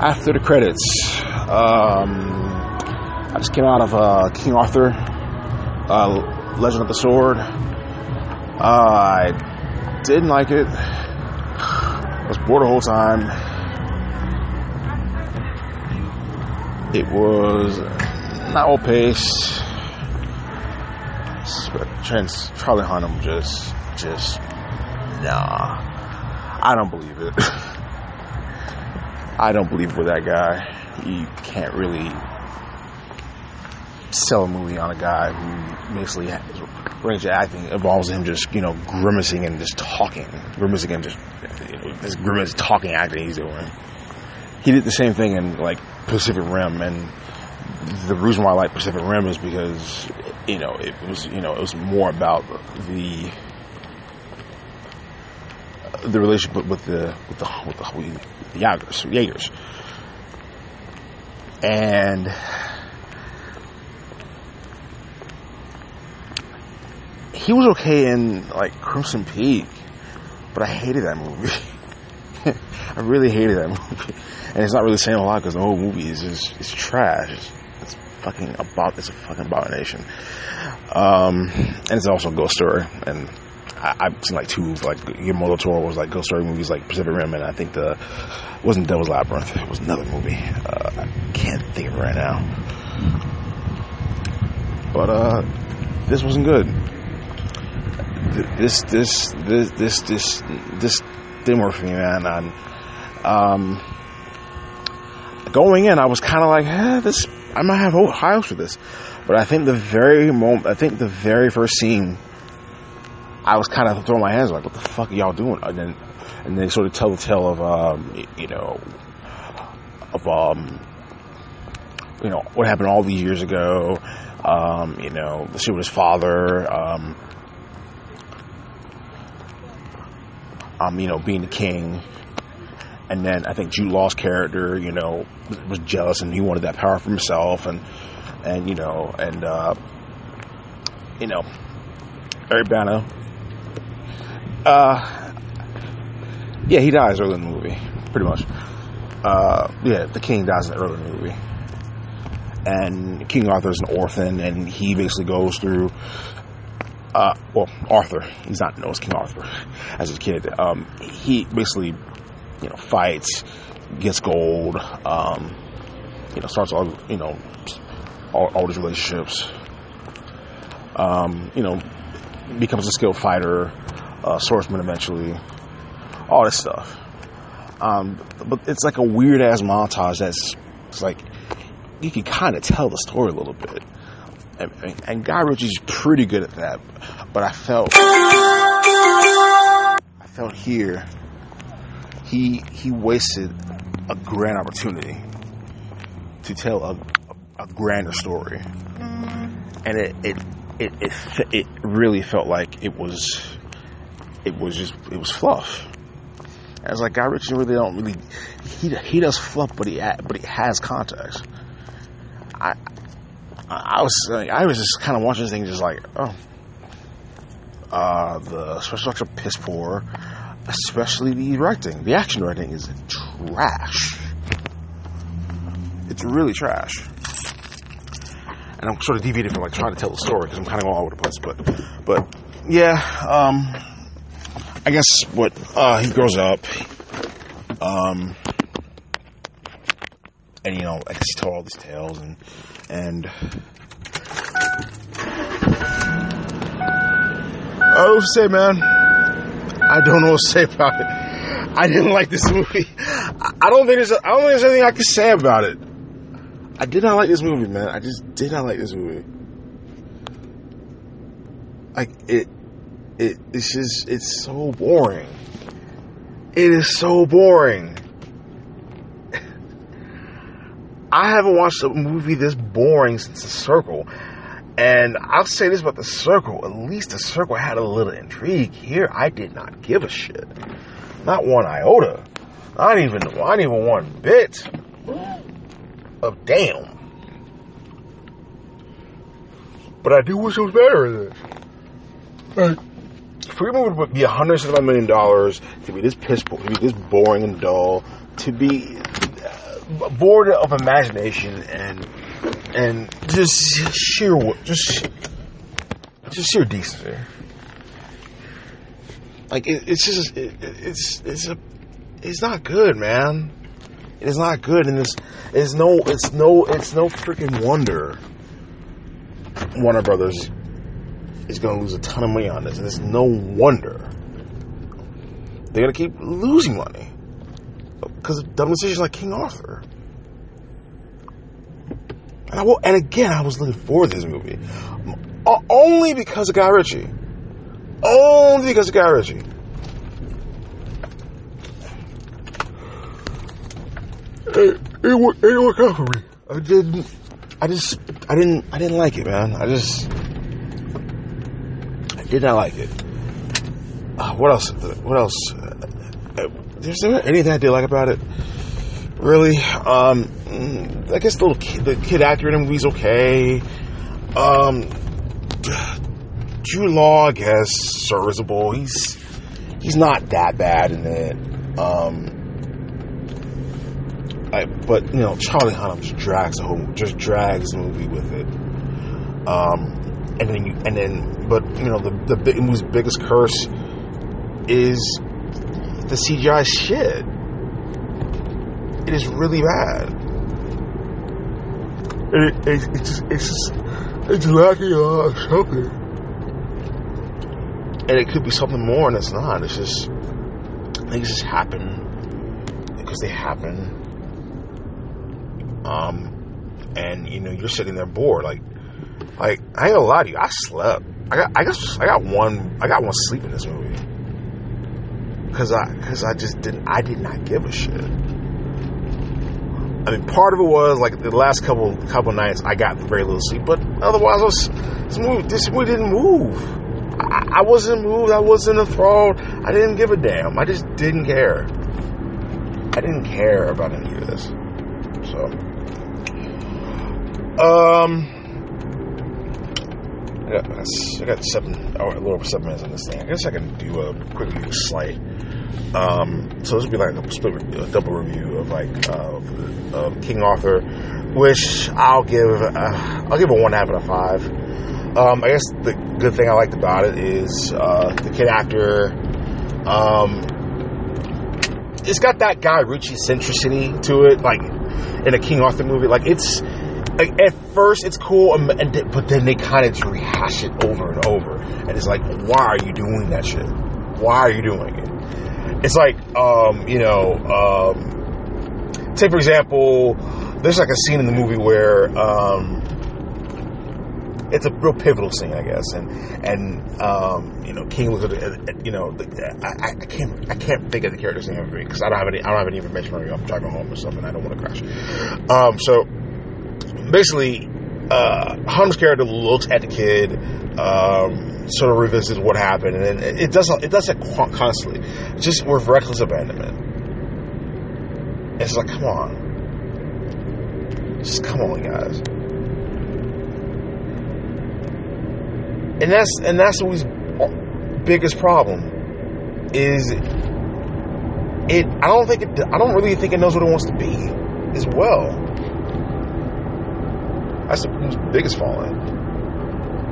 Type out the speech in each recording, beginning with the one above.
after the credits, um, I just came out of uh, King Arthur, uh, Legend of the Sword. Uh, I didn't like it. I was bored the whole time. It was not well paced. Trans Charlie Hunnam just, just, nah. I don't believe it. I don't believe with that guy. You can't really sell a movie on a guy who basically his range of acting involves him just you know grimacing and just talking, grimacing and just you know, this grimace talking acting he's doing. He did the same thing in like Pacific Rim, and the reason why I like Pacific Rim is because you know it was you know it was more about the the relationship with the with the with the, with the Jaegers, and he was okay in like Crimson Peak, but I hated that movie. I really hated that movie, and it's not really saying a lot because the whole movie is it's trash. It's, it's fucking about it's a fucking abomination, um, and it's also a ghost story. And I, I've seen like two like Guillermo del Toro was like ghost story movies like Pacific Rim, and I think the wasn't Devil's Labyrinth. It was another movie. Uh, I can't think of it right now, but uh, this wasn't good this this this this this this didn't work for me, man. And um, going in, I was kind of like, eh, this I might have high hopes for this, but I think the very moment, I think the very first scene, I was kind of throwing my hands like, what the fuck are y'all doing? And then and they sort of tell the tale of um, you know of um you know what happened all these years ago. Um, you know, the his father. Um, um, you know, being the king. And then I think Jude Law's character, you know, was jealous and he wanted that power for himself, and and you know, and uh, you know, Eric Bana. Uh, yeah, he dies early in the movie, pretty much. Uh, yeah, the king dies early in the movie, and King Arthur is an orphan, and he basically goes through uh, well, Arthur, he's not known as King Arthur as a kid. Um, he basically, you know, fights, gets gold, um, you know, starts all, you know, all, all these relationships, um, you know, becomes a skilled fighter, uh, swordsman eventually, all this stuff. Um, but it's like a weird ass montage that's, it's like, you can kind of tell the story a little bit and, and Guy Ritchie's pretty good at that. But I felt, I felt here, he he wasted a grand opportunity to tell a, a, a grander story, and it it, it it it really felt like it was it was just it was fluff. It's like Guy Ritchie really don't really he he does fluff, but he but he has context. I I was I was just kind of watching this thing, just like, oh, uh, the special effects are piss poor, especially the directing. The action directing is trash. It's really trash. And I'm sort of deviating from like trying to tell the story because I'm kind of all over the place. But, but yeah, um, I guess what uh, he grows up, um, and you know, I guess he tell all these tales and and I don't know what to say, man. I don't know what to say about it. I didn't like this movie. I don't think there's I don't think there's anything I can say about it. I did not like this movie, man. I just did not like this movie. Like it, it, it's just it's so boring. It is so boring. I haven't watched a movie this boring since The Circle. And I'll say this about The Circle. At least The Circle had a little intrigue. Here, I did not give a shit. Not one iota. Not even, not even one bit of damn. But I do wish it was better than this. Movie would be $175 million to be this piss poor, to be this boring and dull, to be uh, bored of imagination and and just sheer just just sheer decency. Like it, it's just it, it's it's a it's not good, man. It is not good, and it's it's no it's no it's no freaking wonder Warner Brothers is going to lose a ton of money on this, and it's no wonder they're going to keep losing money because of dumb decisions like King Arthur. And, I will, and again, I was looking forward to this movie only because of Guy Ritchie. Only because of Guy Ritchie. It, it, it worked out for me. I didn't. I just. I didn't. I didn't like it, man. I just. Did not like it. Uh, what else? What else? Uh, there's anything I did like about it. Really, um, I guess the little kid, the kid actor in the movie's okay. Um, Law, I guess, serviceable. He's he's not that bad in it. Um, I, but you know, Charlie Hunnam just drags the whole, just drags the movie with it. Um, and then you, and then, but you know, the the movie's biggest curse is the CGI shit. It is really bad. It, it, it's just, it's just, it's lacking a lot of something. And it could be something more, and it's not. It's just things just happen because they happen. Um, and you know you're sitting there bored. Like, like I ain't gonna lie to you. I slept. I got, I guess, I got one. I got one sleep in this movie because I, because I just didn't. I did not give a shit. I mean, part of it was like the last couple couple nights I got very little sleep, but otherwise, was, this movie this movie didn't move. I, I wasn't moved. I wasn't enthralled. I didn't give a damn. I just didn't care. I didn't care about any of this. So, um, I got, I got seven, oh, a little over seven minutes on this thing. I guess I can do a quick review, Sleight. Um, so this would be like a split, a double review of like uh, of King Arthur, which I'll give, uh, I'll give a one half out of five. Um, I guess the good thing I liked about it is uh, the kid actor. Um, it's got that Guy Ritchie centricity to it, like in a King Arthur movie. Like it's at first it's cool, and, and but then they kind of rehash it over and over, and it's like, why are you doing that shit? Why are you doing it? It's like, um, you know, um, take for example, there's like a scene in the movie where um, it's a real pivotal scene, I guess, and and um, you know, King looks at, you know, I, I can't I can't think of the character's name because I don't have any I don't have any information on me. I'm driving home or something. I don't want to crash. Um, so basically, uh, Hunnam's character looks at the kid, um, sort of revisits what happened, and it, it does it does it constantly, just with reckless abandonment. It's like, come on, just come on, guys. And that's and that's always biggest problem is it. I don't think it. I don't really think it knows what it wants to be as well. That's the biggest falling.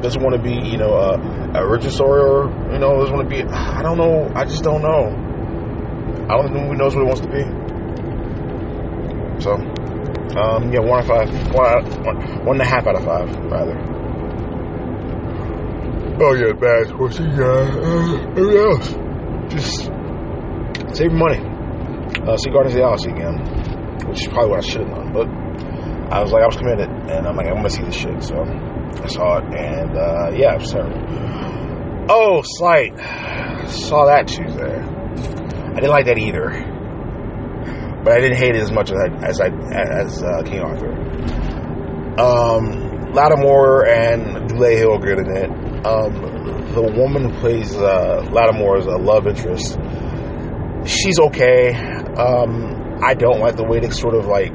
Doesn't want to be, you know, a, a original story, or you know, doesn't want to be. I don't know. I just don't know. I don't think movie knows what he wants to be. So, um, yeah, one out of five. five, one, one, one and a half out of five, rather. Oh yeah, bad. What's the uh, everything else? Just save money. Uh, see Guardians of the Galaxy again, which is probably what I should have done, but I was like, I was committed, and I'm like, I'm gonna see this shit. So I saw it, and uh, yeah, terrible. Oh, Sleight. Saw that too. Tuesday. I didn't like that either, but I didn't hate it as much as I as I as uh, King Arthur. Um, Latimore and Dulé Hill are good in it. Um, the woman who plays uh, Latimore's uh, love interest, she's okay. Um, I don't like the way they sort of like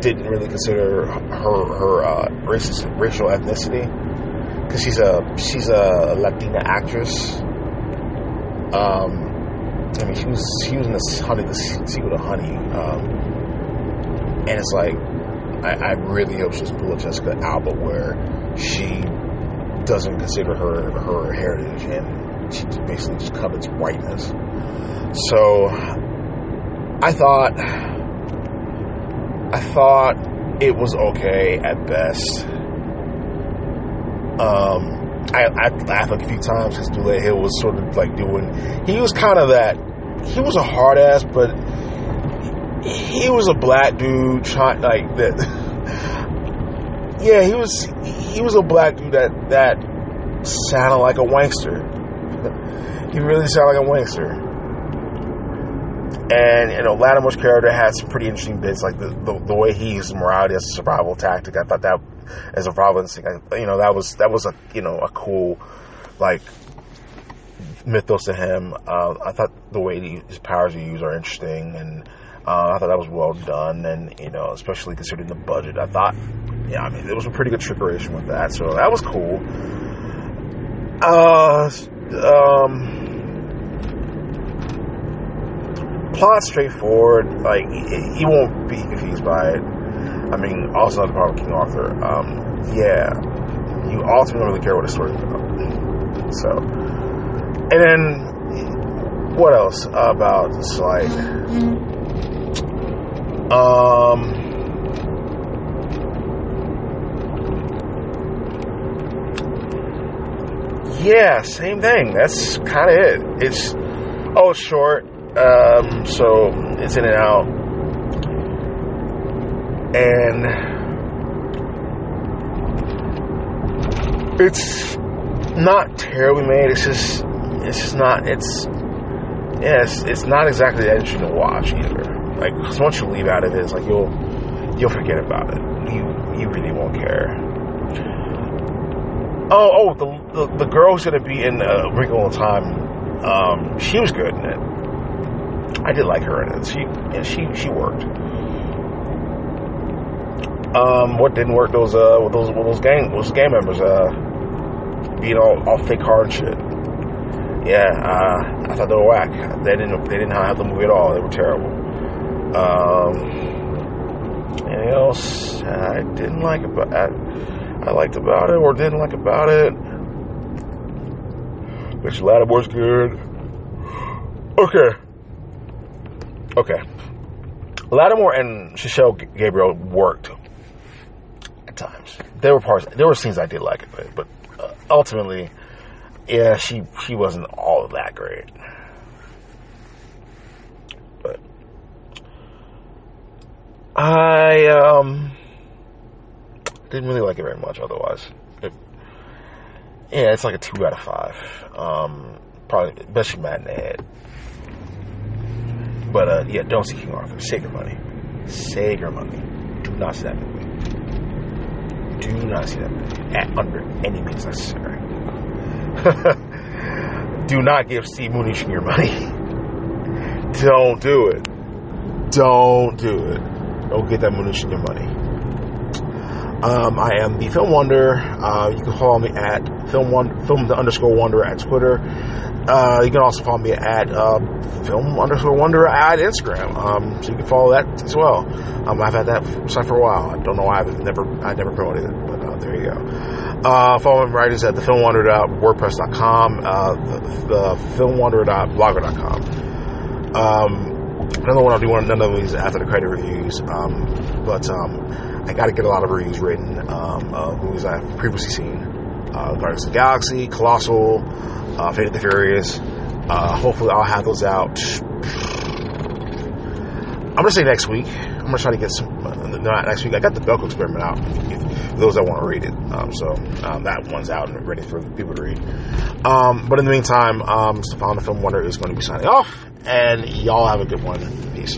didn't really consider her her uh, racial ethnicity because she's a she's a Latina actress. Um, I mean, she was she was in the honey the sequel to Honey. Um, and it's like I, I really hope she's pull a Jessica Alba where she doesn't consider her her heritage and she basically just covets whiteness. So I thought I thought it was okay at best. Um, I, I laughed a few times because Dulé Hill was sort of like doing. He was kind of that. He was a hard ass, but he was a black dude trying like that. yeah, he was. He was a black dude that that sounded like a wankster. he really sounded like a wankster. And you know, Latimore's character had some pretty interesting bits, like the, the, the way he used morality as a survival tactic. I thought that as a survival instinct, you know, that was that was a you know a cool like mythos to him. Uh, I thought the way he, his powers he used are interesting, and uh, I thought that was well done. And you know, especially considering the budget, I thought, yeah, I mean, there was a pretty good trickeration with that, so that was cool. Uh, um plot straightforward. Like he won't be confused by it. I mean, also the part of King Arthur. Um, yeah, you also don't really care what the story's about. So, and then what else about the Sleight? Um. Yeah, same thing. That's kind of it. It's oh, short. Um, so it's in and out. And it's not terribly made. It's just, it's just not, it's, yeah, it's, it's not exactly that interesting to watch either. Like, cause once you leave out of it's like you'll, you'll forget about it. You, you really won't care. Oh, oh, the, the, the girl who's gonna be in uh, Wrinkle in Time, um, she was good in it. I did like her in it. She yeah, she she worked. Um, what didn't work? Those uh, with those with those gang those gang members uh, being all all fake hard shit. Yeah, uh, I thought they were whack. They didn't they didn't have the movie at all. They were terrible. Um, anything else I didn't like about I, I liked about it or didn't like about it? Which Latimore's good. Okay. Okay. Latimore and Seychelle Gabriel worked at times. There were parts, there were scenes I did like it, but uh, ultimately, yeah, she she wasn't all that great. But I um didn't really like it very much. Otherwise, it, yeah, it's like a two out of five. Um, probably best matinee. But uh, yeah, don't see King Arthur. Save your money. Save your money. Do not see that movie. Do not see that movie at under any means necessary. do not give Steve Mnuchin your money. Don't do it. Don't do it. Don't get that Mnuchin your money. Um, I am the Film Wonder. Uh, you can follow me at Film One Film the underscore Wonder at Twitter. Uh, you can also follow me at uh, Film underscore Wonder at Instagram. Um, so you can follow that as well. Um, I've had that site for a while. I don't know why I've never I never promoted it, but uh, there you go. Uh, follow my writers at thefilmwonder.wordpress.com, uh, the, the filmwonder.blogger.com. Um, another one I'll do one none of these after the credit reviews. Um, but um, I got to get a lot of reviews written um, of movies I've previously seen. Uh, Guardians of the Galaxy, Colossal, uh, Fate of the Furious. Uh, hopefully, I'll have those out. I'm gonna say next week. I'm gonna try to get some. Uh, not next week. I got the Belko experiment out. If, those that want to read it, um, so um, that one's out and ready for people to read. Um, but in the meantime, um, Stefan the Film Wonder is going to be signing off, and y'all have a good one. Peace.